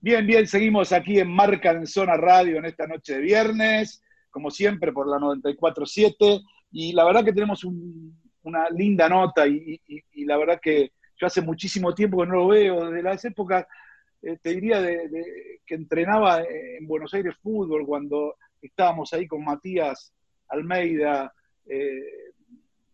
Bien, bien, seguimos aquí en Marca en Zona Radio en esta noche de viernes, como siempre por la 94.7, y la verdad que tenemos una linda nota y, la verdad que yo hace muchísimo tiempo que no lo veo, desde las épocas, eh, te diría, de, que entrenaba en Buenos Aires fútbol, cuando estábamos ahí con Matías Almeida, eh,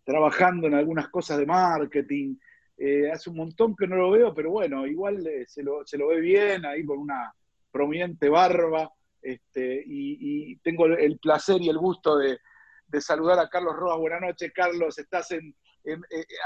trabajando en algunas cosas de marketing, eh, hace un montón que no lo veo, pero bueno, igual eh, se, lo, se, lo, ve bien, ahí con una prominente barba. Este, y, tengo el placer y el gusto de, saludar a Carlos Rojas. Buenas noches, Carlos. Estás en, eh,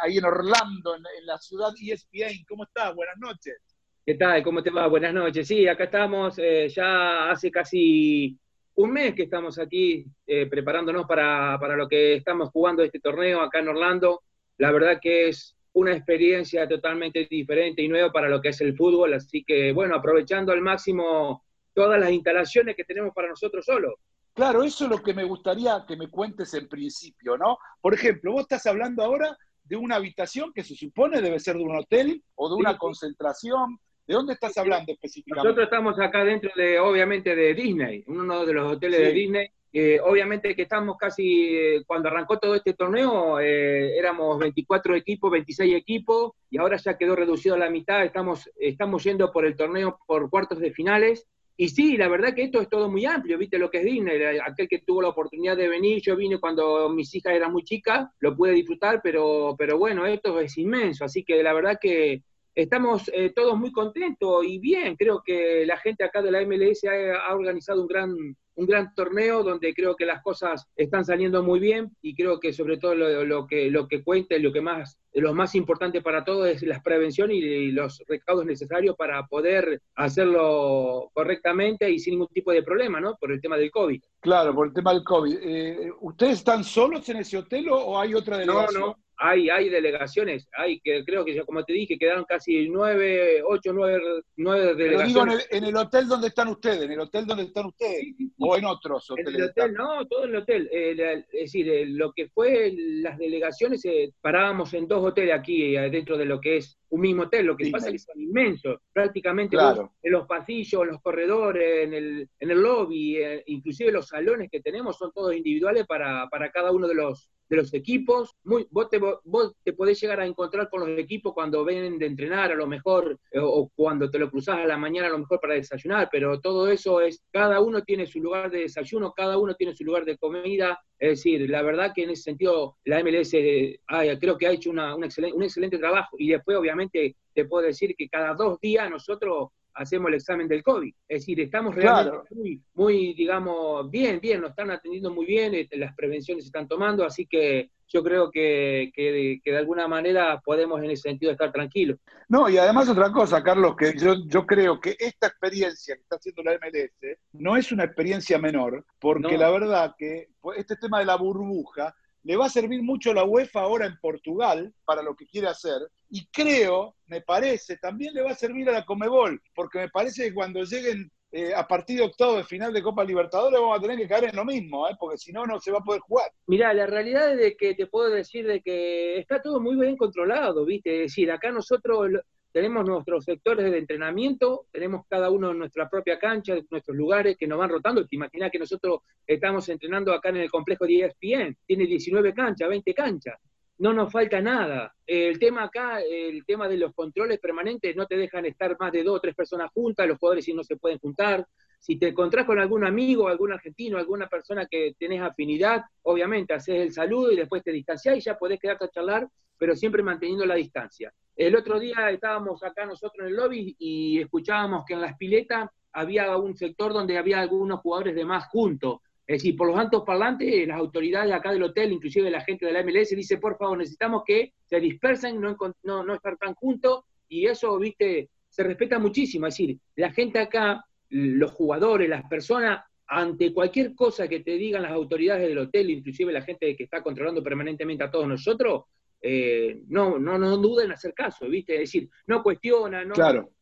ahí en Orlando, en, la ciudad ESPN. ¿Cómo estás? Buenas noches. ¿Qué tal? ¿Cómo te va? Buenas noches. Sí, acá estamos ya hace casi un mes que estamos aquí preparándonos para, para, lo que estamos jugando este torneo acá en Orlando. La verdad que es una experiencia totalmente diferente y nueva para lo que es el fútbol. Así que, bueno, aprovechando al máximo todas las instalaciones que tenemos para nosotros solos. Claro, eso es lo que me gustaría que me cuentes en principio, ¿no? Por ejemplo, vos estás hablando ahora de una habitación que se supone debe ser de un hotel o de una concentración. ¿De dónde estás hablando específicamente? Nosotros estamos acá dentro de, obviamente, de Disney, uno de los hoteles de Disney. Eh, obviamente que estamos casi, eh, cuando arrancó todo este torneo, eh, éramos 24 equipos, 26 equipos, y ahora ya quedó reducido a la mitad, estamos, estamos yendo por el torneo por cuartos de finales. Y sí, la verdad que esto es todo muy amplio, viste lo que es Disney, aquel que tuvo la oportunidad de venir, yo vine cuando mis hijas eran muy chicas, lo pude disfrutar, pero, pero bueno, esto es inmenso, así que la verdad que estamos todos muy contentos y bien, creo que la gente acá de la MLS ha organizado un gran un gran torneo donde creo que las cosas están saliendo muy bien y creo que sobre todo lo, que, lo que cuenta y lo que más, lo más importante para todos es la prevención y, los recaudos necesarios para poder hacerlo correctamente y sin ningún tipo de problema, ¿no? Por el tema del COVID. Claro, por el tema del COVID. Eh, ¿Ustedes están solos en ese hotel o hay otra delegación? No, no hay, hay delegaciones, hay que creo que ya como te dije, quedaron casi nueve, ocho, nueve, nueve delegaciones. Pero digo, en el, hotel donde están ustedes, en el hotel donde están ustedes, o en otros hoteles. En el hotel, no, todo en el hotel. Eh, es decir, eh, lo que fue las delegaciones, eh, parábamos en dos hoteles aquí, dentro de lo que es un mismo hotel, lo que pasa es que son inmensos, prácticamente en los pasillos, en los corredores, en el, en el lobby, inclusive los salones que tenemos son todos individuales para, para cada uno de los, de los equipos. Muy, vos, te, vos te podés llegar a encontrar con los equipos cuando ven de entrenar, a lo mejor, eh, o cuando te lo cruzás a la mañana, a lo mejor para desayunar, pero todo eso es, cada uno tiene su lugar de desayuno, cada uno tiene su lugar de comida. Es decir, la verdad que en ese sentido la MLS creo que ha hecho una, un, excelente, un excelente trabajo. Y después, obviamente, te puedo decir que cada dos días nosotros hacemos el examen del COVID. Es decir, estamos realmente muy, muy, digamos, bien, bien, nos están atendiendo muy bien, este, las prevenciones se están tomando, así que yo creo que, que, de alguna manera podemos en ese sentido estar tranquilos. No, y además otra cosa, Carlos, que yo, yo creo que esta experiencia que está haciendo la MLS no es una experiencia menor, porque la verdad que este tema de la burbuja le va a servir mucho a la UEFA ahora en Portugal para lo que quiere hacer. Y creo, me parece, también le va a servir a la Comebol, porque me parece que cuando lleguen eh, a partir de octavo de final de Copa Libertadores vamos a tener que caer en lo mismo, ¿eh? porque si no, no se va a poder jugar. Mira, la realidad es de que te puedo decir de que está todo muy bien controlado, ¿viste? Es decir, acá nosotros tenemos nuestros sectores de entrenamiento, tenemos cada uno nuestra propia cancha, nuestros lugares que nos van rotando. Te imaginas que nosotros estamos entrenando acá en el complejo de ESPN, tiene 19 canchas, 20 canchas. No nos falta nada. El tema acá, el tema de los controles permanentes, no te dejan estar más de dos o tres personas juntas, los jugadores sí no se pueden juntar. Si te encontrás con algún amigo, algún argentino, alguna persona que tenés afinidad, obviamente haces el saludo y después te distanciás y ya podés quedarte a charlar, pero siempre manteniendo la distancia. El otro día estábamos acá nosotros en el lobby y escuchábamos que en las piletas había un sector donde había algunos jugadores de más juntos. Es decir, por los altos parlantes, las autoridades acá del hotel, inclusive la gente de la MLS, dice, por favor, necesitamos que se dispersen, no, no, no estar tan juntos, y eso, viste, se respeta muchísimo. Es decir, la gente acá, los jugadores, las personas, ante cualquier cosa que te digan las autoridades del hotel, inclusive la gente que está controlando permanentemente a todos nosotros, eh, no, no, no duden en hacer caso, ¿viste? Es decir, no cuestiona, no,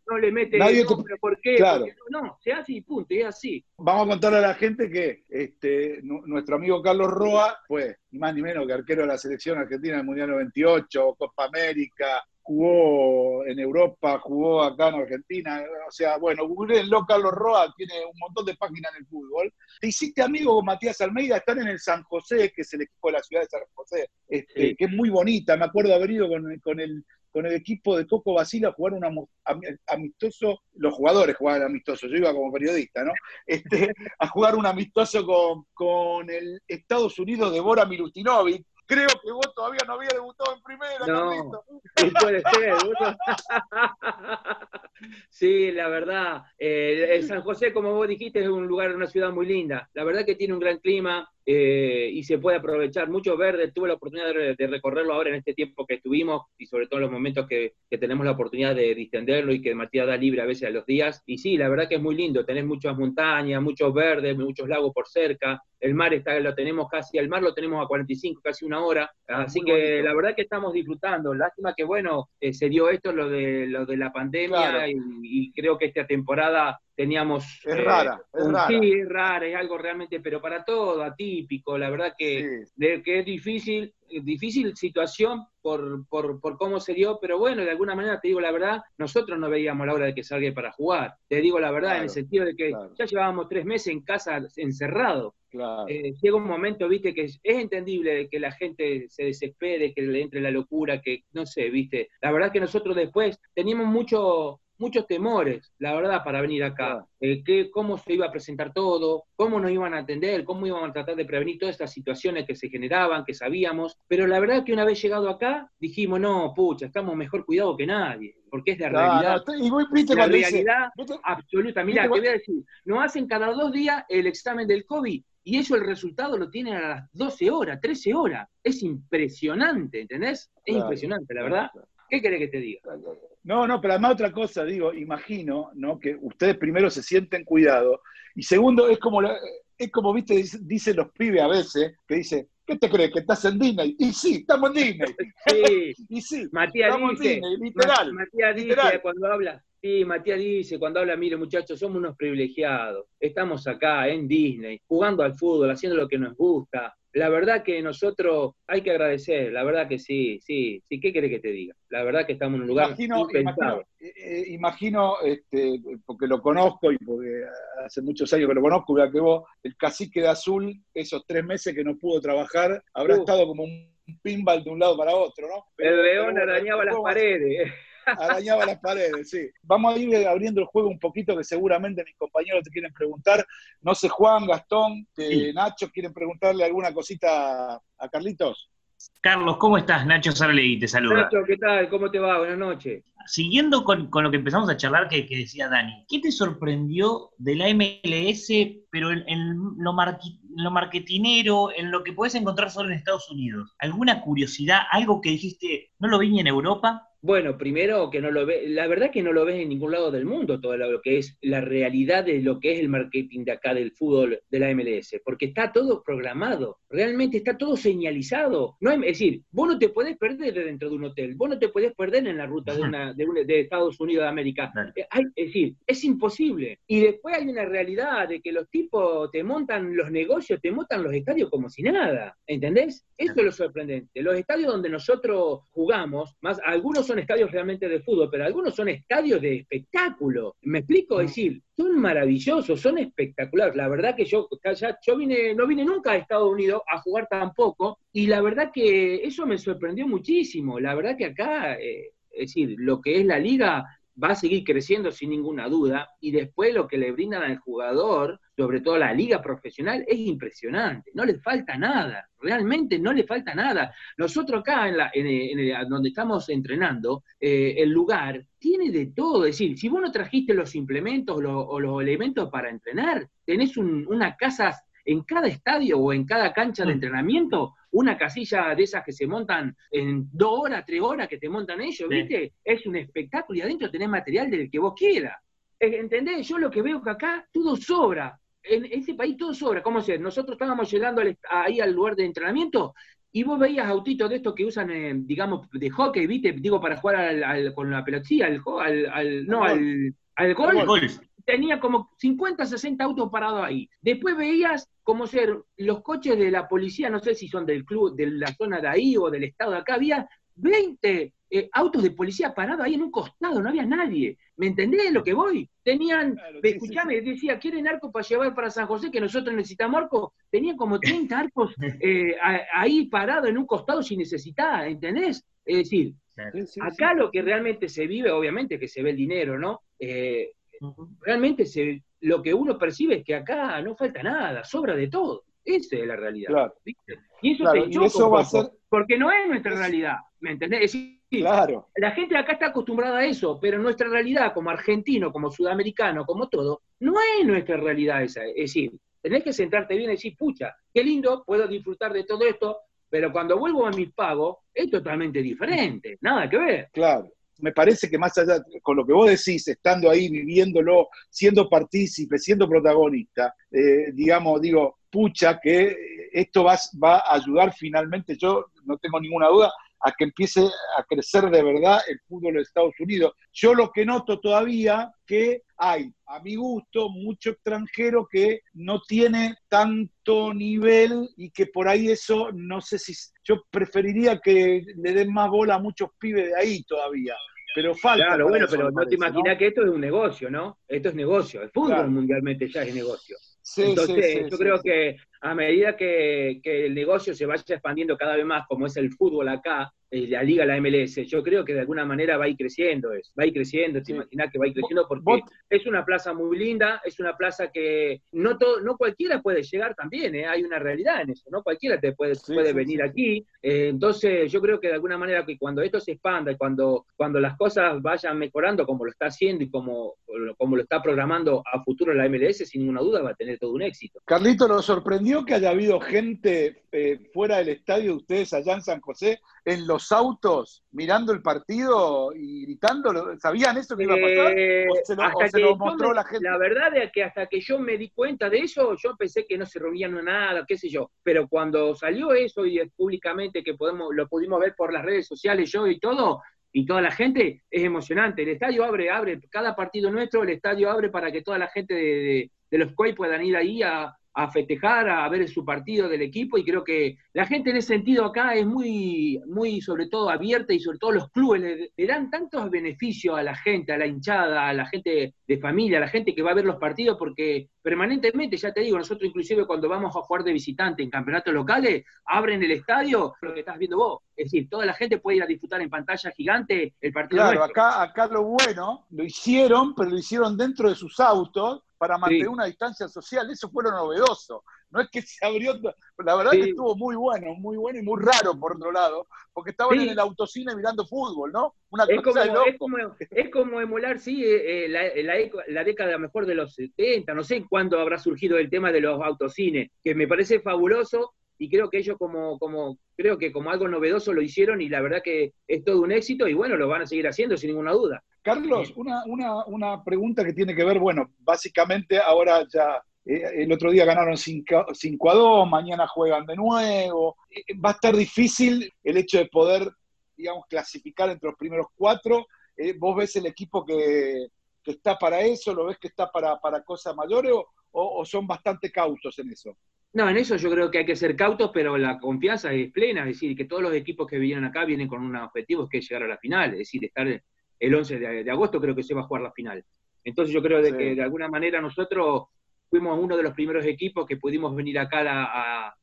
no le mete, Nadie ¿por qué? no, no, se hace y punto, es así. Vamos a contarle a la gente que este, nuestro amigo Carlos Roa fue ni más ni menos que arquero de la selección argentina del Mundial 98, Copa América, jugó en Europa, jugó acá en Argentina, o sea, bueno, googleenlo, Carlos Roa tiene un montón de páginas en el fútbol. Te hiciste amigo con Matías Almeida, están en el San José, que es el equipo de la ciudad de San José, este, que es muy bonita, me acuerdo haber ido con, con el con el equipo de Coco Basile a jugar un amistoso, los jugadores jugaban amistoso, yo iba como periodista, ¿no? Este, a jugar un amistoso con, con el Estados Unidos de Bora Milutinovic, creo que vos todavía no había debutado en primera, no, puede ser. sí, la verdad. Eh, San José, como vos dijiste, es un lugar, una ciudad muy linda. La verdad que tiene un gran clima, eh, y se puede aprovechar mucho verde. Tuve la oportunidad de, recorrerlo ahora en este tiempo que estuvimos y sobre todo en los momentos que, tenemos la oportunidad de distenderlo y que Matías da libre a veces a los días. Y sí, la verdad que es muy lindo. Tenés muchas montañas, muchos verdes, muchos lagos por cerca. El mar está, lo tenemos casi, el mar lo tenemos a 45, casi una hora. Así que la verdad que estamos disfrutando. Lástima que, bueno, eh, se dio esto, lo de, lo de la pandemia y creo que esta temporada teníamos... Es rara, eh, es rara. Sí, es rara, es algo realmente, pero para todo, atípico, la verdad que, que es difícil, difícil situación por, por, por, cómo se dio, pero bueno, de alguna manera te digo la verdad, nosotros no veíamos la hora de que salga para jugar. Te digo la verdad, en el sentido de que ya llevábamos tres meses en casa encerrado. Eh, llega un momento, viste, que es, es, entendible que la gente se desespere, que le entre la locura, que no sé, viste. La verdad que nosotros después teníamos mucho, muchos temores, la verdad, para venir acá. Eh, que, cómo se iba a presentar todo, cómo nos iban a atender, cómo iban a tratar de prevenir todas estas situaciones que se generaban, que sabíamos. Pero la verdad que una vez llegado acá, dijimos, no, pucha, estamos mejor cuidados que nadie, porque es la realidad. la realidad absoluta. Mira, te voy a decir, nos hacen cada dos días el examen del COVID y ellos el resultado lo tienen a las 12 horas, 13 horas. Es impresionante, ¿entendés? Es impresionante, la verdad. ¿Qué querés que te diga? No, no, pero además otra cosa, digo, imagino, ¿no? Que ustedes primero se sienten cuidado y segundo, es como, es como, viste, dicen los pibes a veces, que dice, ¿qué te crees? ¿Que estás en Disney? Y sí, estamos en Disney. Sí, y sí, Matías estamos dice, en Disney, literal. Matías dice cuando habla, sí, Matías dice cuando habla, mire muchachos, somos unos privilegiados, estamos acá en Disney, jugando al fútbol, haciendo lo que nos gusta, la verdad que nosotros hay que agradecer, la verdad que sí, sí, sí, ¿qué querés que te diga? La verdad que estamos en un lugar imagino, imagino, eh, este, porque lo conozco y porque hace muchos años que lo conozco, vea que vos, el cacique de azul, esos tres meses que no pudo trabajar, habrá estado como un pinball de un lado para otro, ¿no? el león arañaba las paredes arañaba las paredes, sí. Vamos a ir abriendo el juego un poquito, que seguramente mis compañeros te quieren preguntar. No sé, Juan, Gastón, Nacho, ¿quieren preguntarle alguna cosita a Carlitos? Carlos, ¿cómo estás? Nacho Sarlegui te saluda. Nacho, ¿qué tal? ¿Cómo te va? Buenas noches. Siguiendo con, lo que empezamos a charlar que, decía Dani, ¿qué te sorprendió de la MLS, pero en, lo, lo marketinero, en lo que puedes encontrar solo en Estados Unidos? ¿Alguna curiosidad, algo que dijiste, no lo vi ni en Europa? Bueno, primero que no lo ve, la verdad que no lo ves en ningún lado del mundo todo lo que es la realidad de lo que es el marketing de acá del fútbol de la MLS, porque está todo programado, realmente está todo señalizado. No es decir, vos no te podés perder dentro de un hotel, vos no te podés perder en la ruta de, una, de, Estados Unidos de América. Eh, es decir, es imposible. Y después hay una realidad de que los tipos te montan los negocios, te montan los estadios como si nada, ¿entendés? Eso es lo sorprendente. Los estadios donde nosotros jugamos, más algunos son estadios realmente de fútbol, pero algunos son estadios de espectáculo. ¿Me explico? Es decir, son maravillosos, son espectaculares. La verdad que yo, yo vine, no vine nunca a Estados Unidos a jugar tampoco, y la verdad que eso me sorprendió muchísimo. La verdad que acá, eh, es decir, lo que es la liga va a seguir creciendo sin ninguna duda, y después lo que le brindan al jugador, sobre todo la liga profesional, es impresionante, no le falta nada, realmente no le falta nada. Nosotros acá, en, la, en, donde estamos entrenando, eh, el lugar tiene de todo, es decir, si vos no trajiste los implementos o los elementos para entrenar, tenés una casa en cada estadio o en cada cancha de mm. entrenamiento, una casilla de esas que se montan en dos horas, tres horas que te montan ellos, ¿viste? Es un espectáculo y adentro tenés material del que vos quieras. ¿Entendés? Yo lo que veo que acá todo sobra. En ese país todo sobra. ¿Cómo se? Nosotros estábamos llegando ahí al lugar de entrenamiento y vos veías autitos de estos que usan, eh, digamos, de hockey, ¿viste? Digo, para jugar al, con la pelotilla, al, al, no, al, al golf tenía como 50, 60 autos parados ahí. Después veías como ser los coches de la policía, no sé si son del club, de la zona de ahí o del estado de acá, había 20 eh, autos de policía parados ahí en un costado, no había nadie. ¿Me entendés lo que voy? Tenían, escuchame, decía, ¿quieren arco para llevar para San José que nosotros necesitamos arco? Tenían como 30 arcos eh, ahí parados en un costado sin necesidad, ¿entendés? Es decir, acá lo que realmente se vive, obviamente que se ve el dinero, ¿no? Eh, realmente se, lo que uno percibe es que acá no falta nada, sobra de todo. Esa es la realidad. Y eso, va a ser... porque no es nuestra realidad, ¿me entendés? claro. La gente acá está acostumbrada a eso, pero nuestra realidad como argentino, como sudamericano, como todo, no es nuestra realidad esa. Es decir, tenés que sentarte bien y decir, pucha, qué lindo, puedo disfrutar de todo esto, pero cuando vuelvo a mis pagos es totalmente diferente, nada que ver. Claro me parece que más allá, con lo que vos decís, estando ahí, viviéndolo, siendo partícipe, siendo protagonista, eh, digamos, digo, pucha, que esto va, va a ayudar finalmente, yo no tengo ninguna duda, a que empiece a crecer de verdad el fútbol de Estados Unidos. Yo lo que noto todavía que hay, a mi gusto, mucho extranjero que no tiene tanto nivel y que por ahí eso, no sé si, yo preferiría que le den más bola a muchos pibes de ahí todavía. Pero falta. Claro, bueno, pero no te imaginas que esto es un negocio, ¿no? Esto es negocio. El fútbol mundialmente ya es negocio. Entonces, yo creo que a medida que, el negocio se vaya expandiendo cada vez más, como es el fútbol acá, la liga, la MLS, yo creo que de alguna manera va a ir creciendo eso, va a ir creciendo, te imaginas que va a ir creciendo porque es una plaza muy linda, es una plaza que no todo, no cualquiera puede llegar también, ¿eh? hay una realidad en eso, no cualquiera te puede, puede venir aquí, eh, entonces yo creo que de alguna manera que cuando esto se expanda y cuando, cuando las cosas vayan mejorando como lo está haciendo y como, como lo está programando a futuro la MLS, sin ninguna duda va a tener todo un éxito. Carlito, ¿nos sorprendió que haya habido gente eh, fuera del estadio de ustedes allá en San José, en los autos, mirando el partido y gritando? ¿Sabían eso que iba a pasar? ¿O se lo, mostró la gente? La verdad es que hasta que yo me di cuenta de eso, yo pensé que no se reunían nada, qué sé yo. Pero cuando salió eso y públicamente que podemos, lo pudimos ver por las redes sociales, yo y todo, y toda la gente, es emocionante. El estadio abre, abre, cada partido nuestro, el estadio abre para que toda la gente de, de los COI puedan ir ahí a, a festejar, a ver su partido del equipo y creo que la gente en ese sentido acá es muy, muy sobre todo abierta y sobre todo los clubes le, dan tantos beneficios a la gente, a la hinchada, a la gente de familia, a la gente que va a ver los partidos porque permanentemente, ya te digo, nosotros inclusive cuando vamos a jugar de visitante en campeonatos locales, abren el estadio, lo que estás viendo vos, es decir, toda la gente puede ir a disfrutar en pantalla gigante el partido. Claro, acá, acá lo bueno, lo hicieron, pero lo hicieron dentro de sus autos para mantener una distancia social. Eso fue lo novedoso. No es que se abrió, la verdad que estuvo muy bueno, muy bueno y muy raro por otro lado, porque estaban en el autocine mirando fútbol, ¿no? Una es, como, es, como, emular, sí, eh, eh, la, la, década mejor de los 70, no sé cuándo habrá surgido el tema de los autocines, que me parece fabuloso y creo que ellos como, como, creo que como algo novedoso lo hicieron y la verdad que es todo un éxito y bueno, lo van a seguir haciendo sin ninguna duda. Carlos, una, una, una pregunta que tiene que ver, bueno, básicamente ahora ya eh, el otro día ganaron 5 a 2, mañana juegan de nuevo. Eh, va a estar difícil el hecho de poder, digamos, clasificar entre los primeros cuatro. Eh, ¿Vos ves el equipo que, está para eso? ¿Lo ves que está para, para cosas mayores o, o, son bastante cautos en eso? No, en eso yo creo que hay que ser cautos, pero la confianza es plena, es decir, que todos los equipos que vienen acá vienen con un objetivo que es llegar a la final, es decir, estar el 11 de, agosto creo que se va a jugar la final. Entonces yo creo de que de alguna manera nosotros fuimos uno de los primeros equipos que pudimos venir acá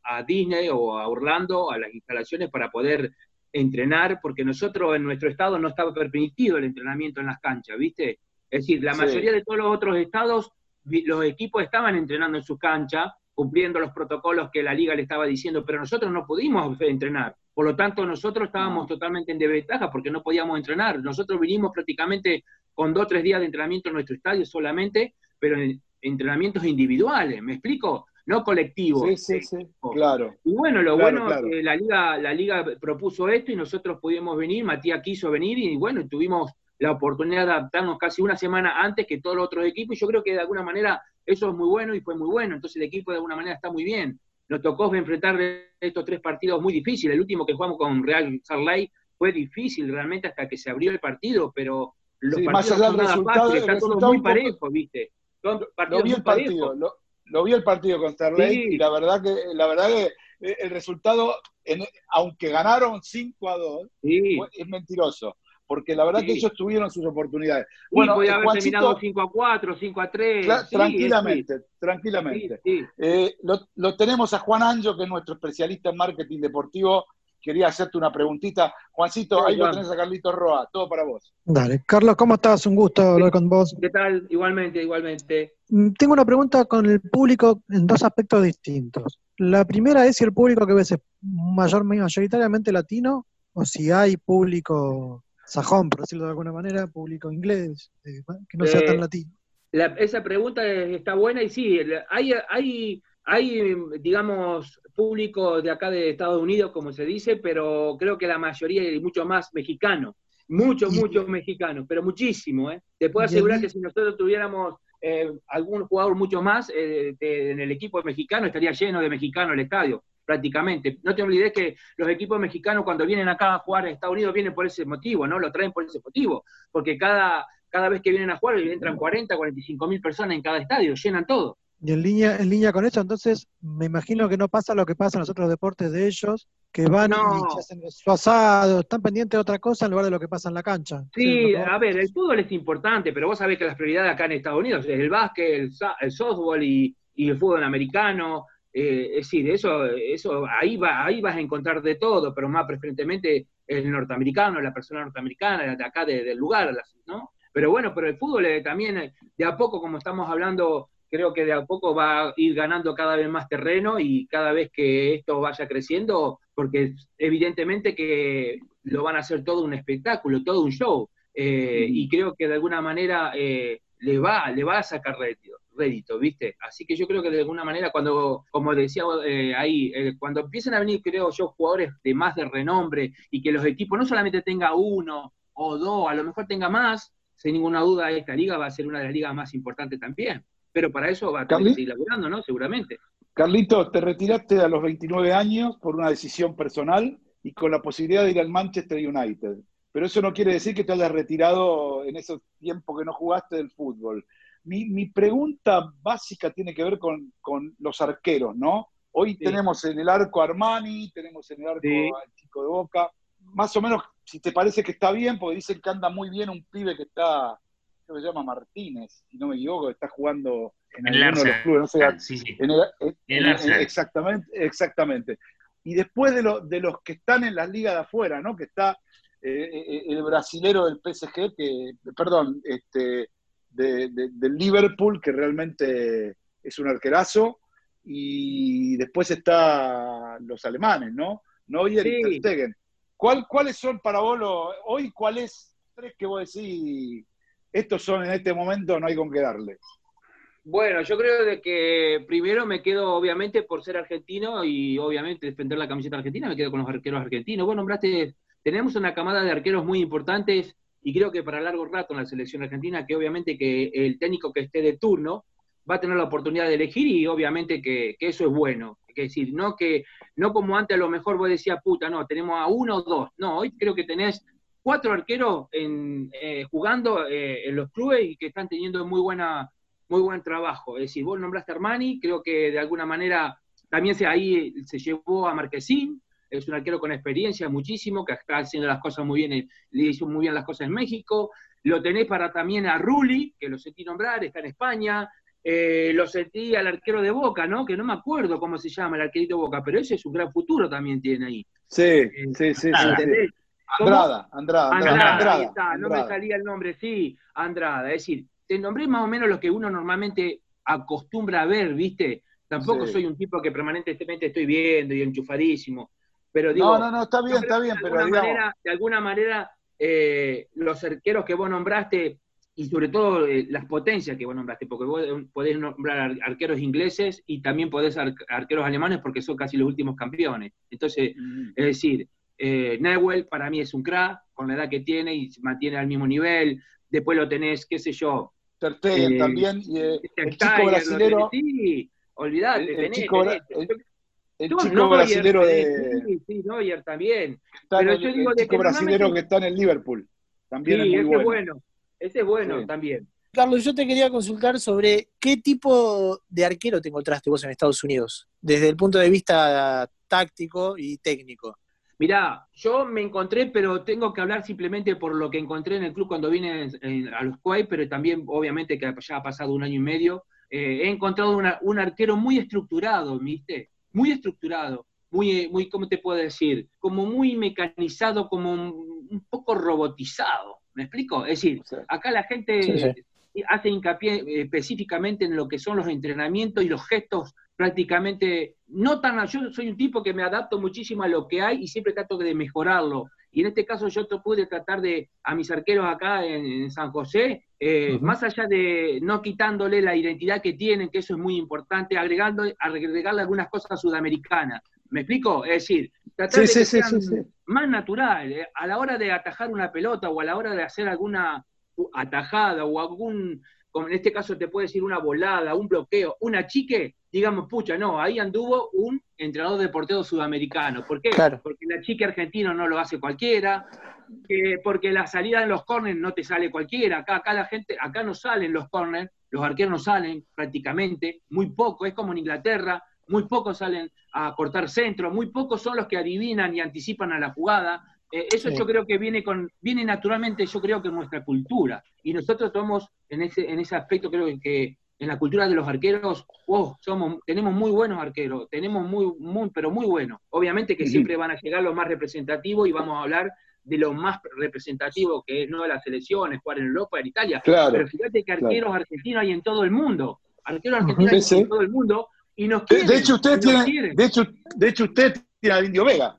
a, Disney o a Orlando, a las instalaciones para poder entrenar, porque nosotros en nuestro estado no estaba permitido el entrenamiento en las canchas, ¿viste? Es decir, la mayoría de todos los otros estados, los equipos estaban entrenando en sus canchas, cumpliendo los protocolos que la liga le estaba diciendo, pero nosotros no pudimos entrenar. Por lo tanto, nosotros estábamos totalmente en desventaja porque no podíamos entrenar. Nosotros vinimos prácticamente con dos o tres días de entrenamiento en nuestro estadio solamente, pero en entrenamientos individuales, ¿me explico? No colectivos. Sí, sí, sí, claro. Y bueno, lo bueno es que la liga, la liga propuso esto y nosotros pudimos venir, Matías quiso venir y bueno, tuvimos la oportunidad de adaptarnos casi una semana antes que todos los otros equipos y yo creo que de alguna manera eso es muy bueno y fue muy bueno. Entonces el equipo de alguna manera está muy bien. Nos tocó enfrentar estos tres partidos muy difíciles. El último que jugamos con Real Salt fue difícil realmente hasta que se abrió el partido, pero los partidos más allá resultado, están todos muy parejos, ¿viste? lo, vi el partido, lo, vi el partido con Starlight y la verdad que la verdad que eh, el resultado, aunque ganaron 5 a 2, es mentiroso. Porque la verdad que ellos tuvieron sus oportunidades. bueno, podía haber terminado 5 a 4, 5 a 3. tranquilamente, tranquilamente. Eh, lo, lo, tenemos a Juan Anjo, que es nuestro especialista en marketing deportivo, quería hacerte una preguntita. Juancito, ahí lo tenés a Carlitos Roa, todo para vos. Dale, Carlos, ¿cómo estás? Un gusto hablar con vos. ¿Qué tal? Igualmente, igualmente. Mm, tengo una pregunta con el público en dos aspectos distintos. La primera es si el público que ves es mayor, mayoritariamente latino o si hay público sajón, por decirlo de alguna manera, público inglés, eh, que no sea tan eh, latino. esa pregunta está buena y sí, hay, hay, hay, digamos, público de acá de Estados Unidos, como se dice, pero creo que la mayoría y mucho más mexicano. Muchos, muchos mexicanos, pero muchísimo. ¿eh? Te puedo asegurar que si nosotros tuviéramos eh, algún jugador mucho más eh, en el equipo mexicano, estaría lleno de mexicanos el estadio, prácticamente. No te olvides que los equipos mexicanos cuando vienen acá a jugar en Estados Unidos vienen por ese motivo, ¿no? Lo traen por ese motivo, porque cada, cada vez que vienen a jugar entran 40, 45 mil personas en cada estadio, llenan todo. Y en línea, en línea con eso, entonces me imagino que no pasa lo que pasa en los otros deportes de ellos, que van y hacen su asado, están pendientes de otra cosa en lugar de lo que pasa en la cancha. Sí, a ver, el fútbol es importante, pero vos sabés que las prioridades acá en Estados Unidos es el básquet, el, softball y, el fútbol americano. Eh, es decir, eso, eso ahí, va, ahí vas a encontrar de todo, pero más preferentemente el norteamericano, la persona norteamericana, de acá del lugar, ¿no? Pero bueno, pero el fútbol eh, también, eh, de a poco, como estamos hablando creo que de a poco va a ir ganando cada vez más terreno y cada vez que esto vaya creciendo, porque evidentemente que lo van a hacer todo un espectáculo, todo un show, eh, y creo que de alguna manera eh, le, va, le va a sacar rédito, ¿viste? Así que yo creo que de alguna manera cuando, como decía eh, ahí, cuando empiecen a venir, creo yo, jugadores de más de renombre y que los equipos no solamente tenga uno o dos, a lo mejor tenga más, sin ninguna duda esta liga va a ser una de las ligas más importantes también pero para eso va a tener que seguir laburando, ¿no? Seguramente. Carlito, te retiraste a los 29 años por una decisión personal y con la posibilidad de ir al Manchester United. Pero eso no quiere decir que te hayas retirado en ese tiempo que no jugaste del fútbol. Mi, pregunta básica tiene que ver con, los arqueros, ¿no? Hoy tenemos en el arco Armani, tenemos en el arco al chico de Boca. Más o menos, si te parece que está bien, porque dicen que anda muy bien un pibe que está creo que se llama Martínez, si no me equivoco, está jugando en, el alguno de los clubes, no sé, ah, sí, sí. En el, exactamente, exactamente. Y después de, de los que están en las ligas de afuera, ¿no? Que está eh, eh, el brasilero del PSG, que, perdón, este, de, del Liverpool, que realmente es un arquerazo, y después está los alemanes, ¿no? Neuer y Stegen. ¿Cuál, ¿Cuáles son para vos hoy? ¿Cuál es tres que vos decís estos son en este momento, no hay con qué darle. Bueno, yo creo de que primero me quedo, obviamente, por ser argentino y obviamente defender la camiseta argentina, me quedo con los arqueros argentinos. Vos nombraste, tenemos una camada de arqueros muy importantes y creo que para largo rato en la selección argentina, que obviamente que el técnico que esté de turno va a tener la oportunidad de elegir y obviamente que, eso es bueno. Es decir, no que no como antes a lo mejor vos decías, puta, no, tenemos a uno o dos. No, hoy creo que tenés cuatro arqueros en, eh, jugando eh, en los clubes y que están teniendo muy buena muy buen trabajo. Es decir, vos nombraste a Armani, creo que de alguna manera también se, ahí se llevó a Marquesín, es un arquero con experiencia muchísimo, que está haciendo las cosas muy bien, le hizo muy bien las cosas en México. Lo tenés para también a Rulli, que lo sentí nombrar, está en España. Eh, lo sentí al arquero de Boca, ¿no? Que no me acuerdo cómo se llama el arquerito de Boca, pero ese es un gran futuro también tiene ahí. Sí, sí, sí. sí. Andrada, Andrada, Andrada, no me salía el nombre, sí, Andrada. Es decir, te nombré más o menos lo que uno normalmente acostumbra a ver, ¿viste? Tampoco soy un tipo que permanentemente estoy viendo y enchufadísimo. Pero digo, no, no, no, está bien, está bien, de alguna manera, de alguna manera eh, los arqueros que vos nombraste y sobre todo eh, las potencias que vos nombraste, porque vos podés nombrar arqueros ingleses y también podés arqueros alemanes porque son casi los últimos campeones. Entonces, mm. es decir, eh, Newell para mí es un crack, con la edad que tiene y se mantiene al mismo nivel. Después lo tenés, qué sé yo. Ter eh, también, y, eh, el chico brasilero. Sí, olvidate, el, chico, el, chico brasilero de. Sí, sí, Neuer también. Pero yo digo el chico brasilero que está en el Liverpool. También es muy ese bueno. bueno. Ese es bueno también. Carlos, yo te quería consultar sobre qué tipo de arquero te encontraste vos en Estados Unidos, desde el punto de vista táctico y técnico. Mirá, yo me encontré, pero tengo que hablar simplemente por lo que encontré en el club cuando vine a los Kuwait, pero también obviamente que ya ha pasado un año y medio. Eh, he encontrado un arquero muy estructurado, ¿viste? Muy estructurado, muy, muy, ¿cómo te puedo decir? Como muy mecanizado, como un, poco robotizado. ¿Me explico? Es decir, acá la gente hace hincapié eh, específicamente en lo que son los entrenamientos y los gestos prácticamente, no tan, yo soy un tipo que me adapto muchísimo a lo que hay y siempre trato de mejorarlo. Y en este caso yo pude tratar de, a mis arqueros acá en, San José, eh, más allá de no quitándole la identidad que tienen, que eso es muy importante, agregando, agregarle algunas cosas sudamericanas. ¿Me explico? Es decir, tratar de que sean más natural. Eh, a la hora de atajar una pelota o a la hora de hacer alguna atajada o algún, como en este caso te puede decir una volada, un bloqueo, una chique, digamos, pucha, no, ahí anduvo un entrenador de portero sudamericano. ¿Por qué? Porque la chique argentina no lo hace cualquiera, porque la salida en los corners no te sale cualquiera. Acá, acá la gente, acá no salen los corners, los arqueros no salen prácticamente, muy poco, es como en Inglaterra, muy pocos salen a cortar centro, muy pocos son los que adivinan y anticipan a la jugada. Eh, eso yo creo que viene con viene naturalmente, yo creo que en nuestra cultura. Y nosotros somos, en ese, en ese aspecto, creo que en la cultura de los arqueros, oh, somos, tenemos muy buenos arqueros, tenemos muy, muy, pero muy buenos. Obviamente que siempre van a llegar los más representativos y vamos a hablar de lo más representativo que es no de las selecciones, jugar en Europa, en Italia. Pero fíjate que arqueros argentinos hay en todo el mundo. Arqueros argentinos hay en todo el mundo y nos quieren, de, hecho, usted tiene, de hecho, de hecho, usted tiene al Indio Vega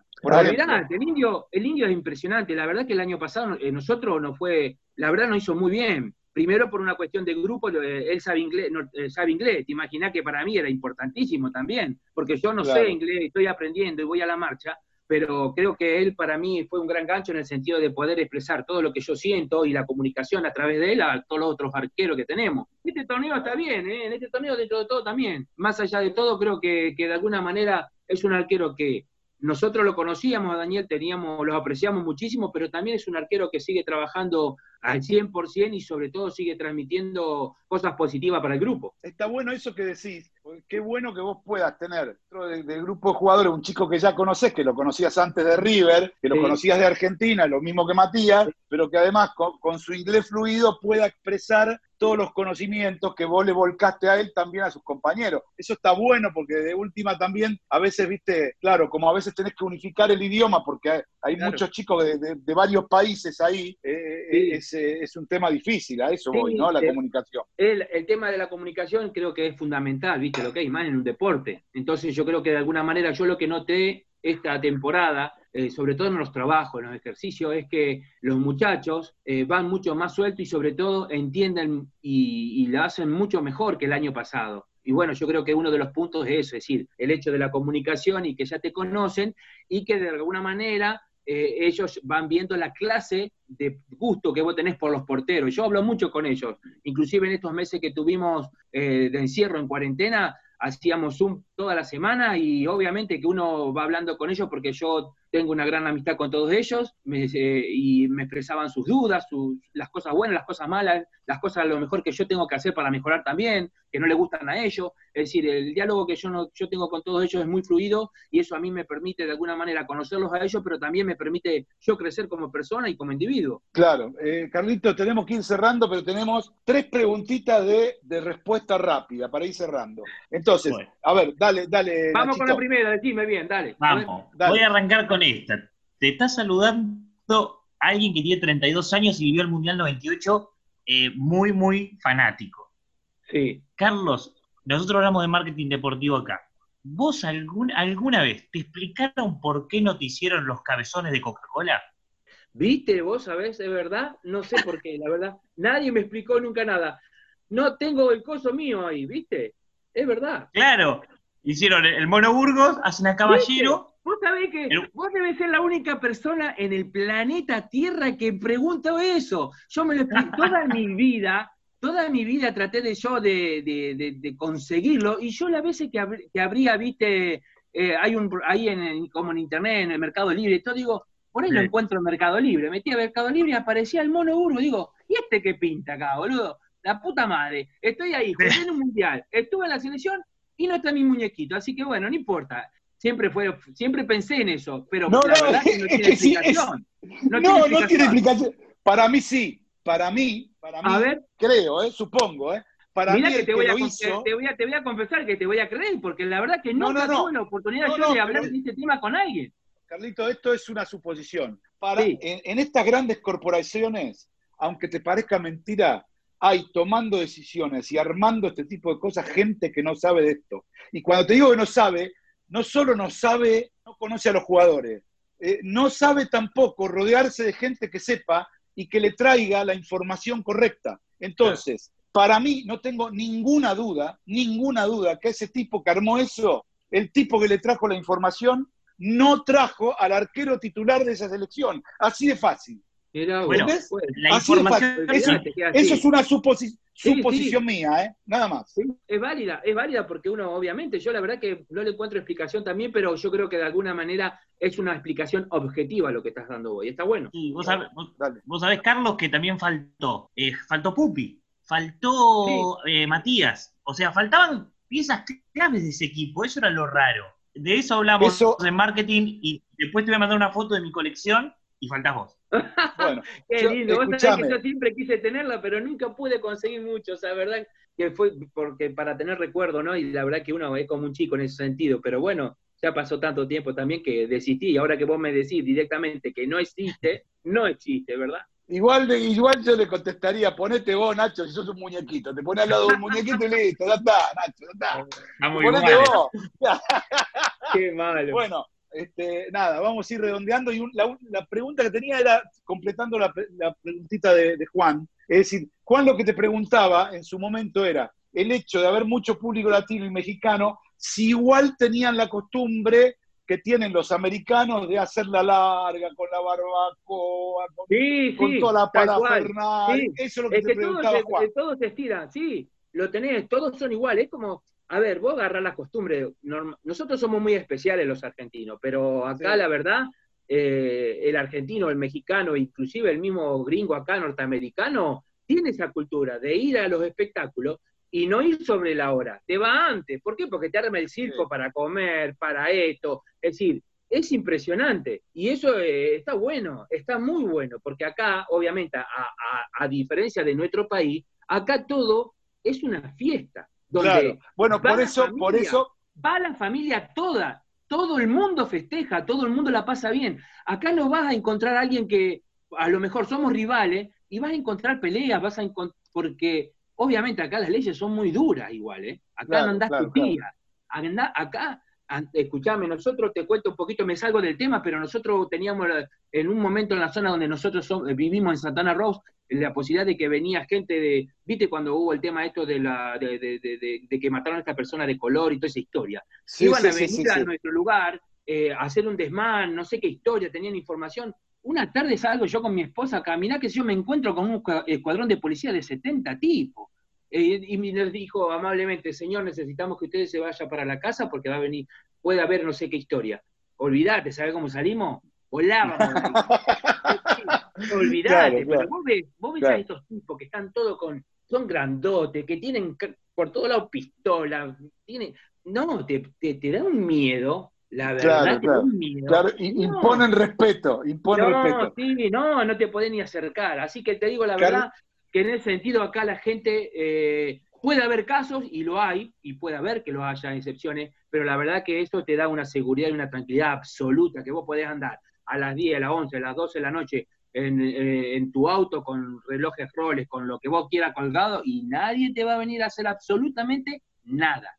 el indio, el indio es impresionante. La verdad que el año pasado eh, nosotros no fue, la verdad no hizo muy bien. Primero por una cuestión de grupo, él sabe inglés, eh, sabe inglés. Te imaginas que para mí era importantísimo también, porque yo no sé inglés, estoy aprendiendo y voy a la marcha, pero creo que él para mí fue un gran gancho en el sentido de poder expresar todo lo que yo siento y la comunicación a través de él a todos los otros arqueros que tenemos. Este torneo está bien, ¿eh? en este torneo dentro de todo también. Más allá de todo, creo que, que de alguna manera es un arquero que nosotros lo conocíamos a Daniel, teníamos, lo apreciamos muchísimo, pero también es un arquero que sigue trabajando al 100% y sobre todo sigue transmitiendo cosas positivas para el grupo. Está bueno eso que decís, qué bueno que vos puedas tener dentro del, grupo de jugadores un chico que ya conoces, que lo conocías antes de River, que lo conocías de Argentina, lo mismo que Matías, pero que además con su inglés fluido pueda expresar todos los conocimientos que vos le volcaste a él también a sus compañeros. Eso está bueno porque de última también, a veces, viste, claro, como a veces tenés que unificar el idioma porque hay, muchos chicos de, varios países ahí, eh, eh, eh, es, un tema difícil, a eso voy, ¿no? La comunicación. El, el, tema de la comunicación creo que es fundamental, viste, lo que hay más en un deporte. Entonces yo creo que de alguna manera yo lo que noté esta temporada eh, sobre todo en los trabajos, en los ejercicios, es que los muchachos eh, van mucho más sueltos y sobre todo entienden y, lo hacen mucho mejor que el año pasado. Y bueno, yo creo que uno de los puntos es eso, es decir, el hecho de la comunicación y que ya te conocen y que de alguna manera eh, ellos van viendo la clase de gusto que vos tenés por los porteros. Yo hablo mucho con ellos, inclusive en estos meses que tuvimos de encierro en cuarentena, hacíamos Zoom toda la semana y obviamente que uno va hablando con ellos porque yo tengo una gran amistad con todos ellos eh, y me expresaban sus dudas, sus, las cosas buenas, las cosas malas, las cosas a lo mejor que yo tengo que hacer para mejorar también, que no le gustan a ellos. Es decir, el diálogo que yo, no, yo tengo con todos ellos es muy fluido y eso a mí me permite de alguna manera conocerlos a ellos, pero también me permite yo crecer como persona y como individuo. Claro, eh, Carlitos, tenemos que ir cerrando, pero tenemos tres preguntitas de, respuesta rápida para ir cerrando. Entonces, a ver, dale, dale. Vamos con la primera, decime bien, dale. Vamos, voy a arrancar con esta. Te está saludando alguien que tiene 32 años y vivió el Mundial 98, eh, muy, muy fanático. Sí. Carlos, nosotros hablamos de marketing deportivo acá. ¿Vos alguna vez te explicaron por qué no te hicieron los cabezones de Coca-Cola? ¿Viste? ¿Vos sabés? ¿Es verdad? No sé por qué, la verdad. Nadie me explicó nunca nada. No tengo el coso mío ahí, ¿viste? Es verdad. Claro. Hicieron el Mono Burgos, hacen a Caballero. Vos sabés que vos debes ser la única persona en el planeta Tierra que pregunta eso. Yo me lo explico toda mi vida, toda mi vida traté de yo de, conseguirlo, y yo las veces que, que habría, viste, eh, hay un ahí en, como en internet, en el Mercado Libre, todo digo, por ahí lo encuentro en Mercado Libre. Metí a Mercado Libre y aparecía el mono Burgos, digo, ¿y este qué pinta acá, boludo? La puta madre, estoy ahí, jugué en un mundial, estuve en la selección y no está mi muñequito, así que bueno, no importa. Siempre fue, siempre pensé en eso, pero No, la no, verdad que no tiene es- explicación. No, tiene no, tiene explicación. explicación. Para mí sí, para mí, para mí, A ver, creo, eh, supongo, ¿eh? Para mira mí que te que voy, a, hizo, te, voy a, te voy a confesar que te voy a creer, porque la verdad que No, nunca tuve la oportunidad yo de hablar pero- de este tema con alguien. Carlito, esto es una suposición. Para, Sí. en, en estas grandes corporaciones, aunque te parezca mentira, hay tomando decisiones y armando este tipo de cosas gente que no sabe de esto. Y cuando te digo que no sabe, no solo no sabe, no conoce a los jugadores, eh, no sabe tampoco rodearse de gente que sepa y que le traiga la información correcta. Entonces, para mí no tengo ninguna duda, ninguna duda que ese tipo que armó eso, el tipo que le trajo la información, no trajo al arquero titular de esa selección. Así de fácil. Bueno, vos, pues, La información. Eso, es una suposi- Sí, suposición mía, ¿eh? Nada más. Sí, es válida, es válida porque uno, obviamente, yo la verdad que no le encuentro explicación también, pero yo creo que de alguna manera es una explicación objetiva lo que estás dando hoy. Está bueno. Sí, vos, sabés, vos- Dale. vos sabés, Carlos, que también faltó. Eh, faltó Pupi, faltó eh, Matías. O sea, faltaban piezas claves de ese equipo. Eso era lo raro. De eso hablamos Eso- en marketing y después te voy a mandar una foto de mi colección y faltás vos. Bueno, Qué Yo- lindo, vos sabés escuchame. que yo siempre quise tenerla, pero nunca pude conseguir mucho, o sea, verdad que fue porque para tener recuerdo, ¿no? Y la verdad que uno es como un chico en ese sentido, pero bueno, ya pasó tanto tiempo también que desistí, y ahora que vos me decís directamente que no existe, no existe, ¿verdad? igual, de- igual yo le contestaría, ponete vos, Nacho, si sos un muñequito. Te pones al lado de un muñequito y listo, ya está, Nacho, ya está. Estamos Ponete iguales. vos. Qué malo. Bueno, este, nada, vamos a ir redondeando. Y un- la, un- la pregunta que tenía era, completando la, la preguntita de, de Juan, es decir, Juan lo que te preguntaba en su momento era el hecho de haber mucho público latino y mexicano, si igual tenían la costumbre que tienen los americanos de hacer la larga con la barbacoa, con, sí, con sí, toda la parafernalia. Sí. Eso es lo que Es te que todos preguntaba se, Juan. todos se estiran, sí, lo tenés, todos son iguales, es como, a ver, vos agarrás la costumbre, nosotros somos muy especiales los argentinos, pero acá Sí. la verdad, eh, el argentino, el mexicano, inclusive el mismo gringo acá norteamericano, tiene esa cultura de ir a los espectáculos y no ir sobre la hora, te va antes, ¿por qué? Porque te arma el circo Sí. para comer, para esto, es decir, es impresionante y eso eh, está bueno, está muy bueno, porque acá, obviamente, a, a- a diferencia de nuestro país, acá todo es una fiesta, donde Claro. Bueno, por eso, por eso, va la familia toda, todo el mundo festeja, todo el mundo la pasa bien. Acá no vas a encontrar a alguien que a lo mejor somos rivales y vas a encontrar peleas, vas a encon- porque obviamente acá las leyes son muy duras igual, ¿eh? Acá Claro, no andás claro, tu tía. Acá, escuchame, nosotros te cuento un poquito, me salgo del tema, pero nosotros teníamos en un momento en la zona donde nosotros vivimos en Santana Rose, la posibilidad de que venía gente de, viste cuando hubo el tema esto de la de, de- de- de- de que mataron a esta persona de color y toda esa historia. sí, Iban sí, a venir sí, a nuestro lugar, eh, a hacer un desmán, no sé qué historia, tenían información. Una tarde salgo yo con mi esposa a caminar, que yo me encuentro con un cua- escuadrón de policía de 70 tipos. Eh, y les dijo amablemente, señor, necesitamos que ustedes se vayan para la casa porque va a venir, puede haber no sé qué historia. Olvídate, ¿sabes cómo salimos? Volábamos. Olvídate, Claro, pero claro. vos ves, vos ves Claro. a estos tipos que están todos con, son grandotes, que tienen por todos lados pistola, tienen, no, te, te, te da un miedo, la verdad Claro, claro. miedo. Claro, No. imponen respeto, imponen no, respeto. sí, no, no te podés ni acercar. Así que te digo la verdad que en ese sentido acá la gente eh, puede haber casos y lo hay, y puede haber que lo haya excepciones, pero la verdad que eso te da una seguridad y una tranquilidad absoluta, que vos podés andar a las 10, a las 11, a las 12 de la noche en, eh, en tu auto con relojes roles, con lo que vos quieras colgado, y nadie te va a venir a hacer absolutamente nada.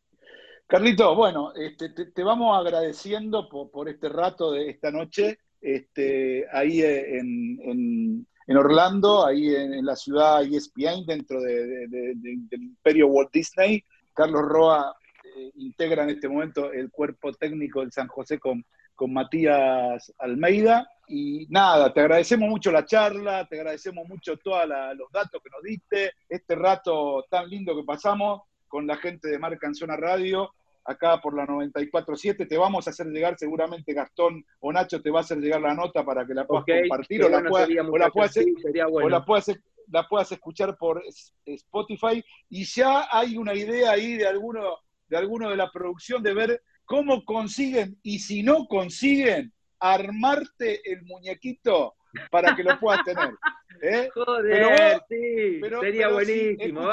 Carlito, bueno, este, te, vamos agradeciendo por, este rato de esta noche, este, ahí en- en Orlando, ahí en, en la ciudad ESPN, dentro de- de- de- de- del imperio Walt Disney. Carlos Roa eh, integra en este momento el cuerpo técnico del San José con, con Matías Almeida. Y nada, te agradecemos mucho la charla, te agradecemos mucho todos los datos que nos diste, este rato tan lindo que pasamos con la gente de Marca en Zona Radio, acá por la 94.7. Te vamos a hacer llegar, seguramente Gastón o Nacho te va a hacer llegar la nota para que la puedas compartir o la bueno puedas, sería, o la muchachos, puedas, sí, sería o bueno. la puedas, la puedas escuchar por Spotify. Y ya hay una idea ahí de alguno, de alguno de la producción de ver cómo consiguen, y si no consiguen, armarte el muñequito para que lo puedas tener. ¿eh? Joder, sí, sería buenísimo.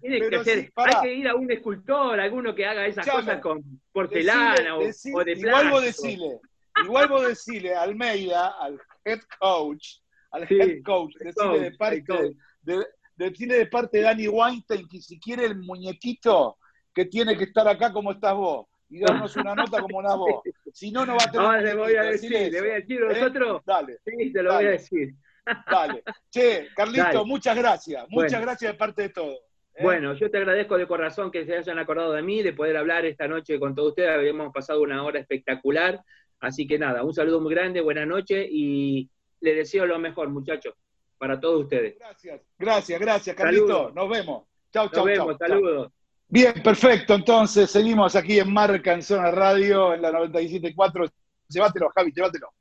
tiene que ser, hay que ir a un escultor, alguno que haga esas cosas con porcelana o, de plástico. Igual vos decile, igual vos decile a Almeida, al head coach, al head coach, decile de parte de, decirle de parte de Danny Weinstein que si quiere el muñequito que tiene que estar acá como estás vos y darnos una nota como una voz. Si no, no va a tener. No, le voy a decir, le voy a decir ¿eh? nosotros. Dale. Sí, te lo voy a decir. Dale. Che, Carlito, muchas gracias. Muchas gracias de parte de todo. ¿eh? Bueno, yo te agradezco de corazón que se hayan acordado de mí, de poder hablar esta noche con todos ustedes. Habíamos pasado una hora espectacular. Así que nada, un saludo muy grande, buenas noches y le deseo lo mejor, muchachos para todos ustedes. Gracias, gracias, gracias, Carlito. Nos vemos. Chau, chau, Nos vemos, saludos. Bien, perfecto. Entonces, seguimos aquí en Marca en Zona Radio, en la 97.4. Llévatelo, Javi, llévatelo.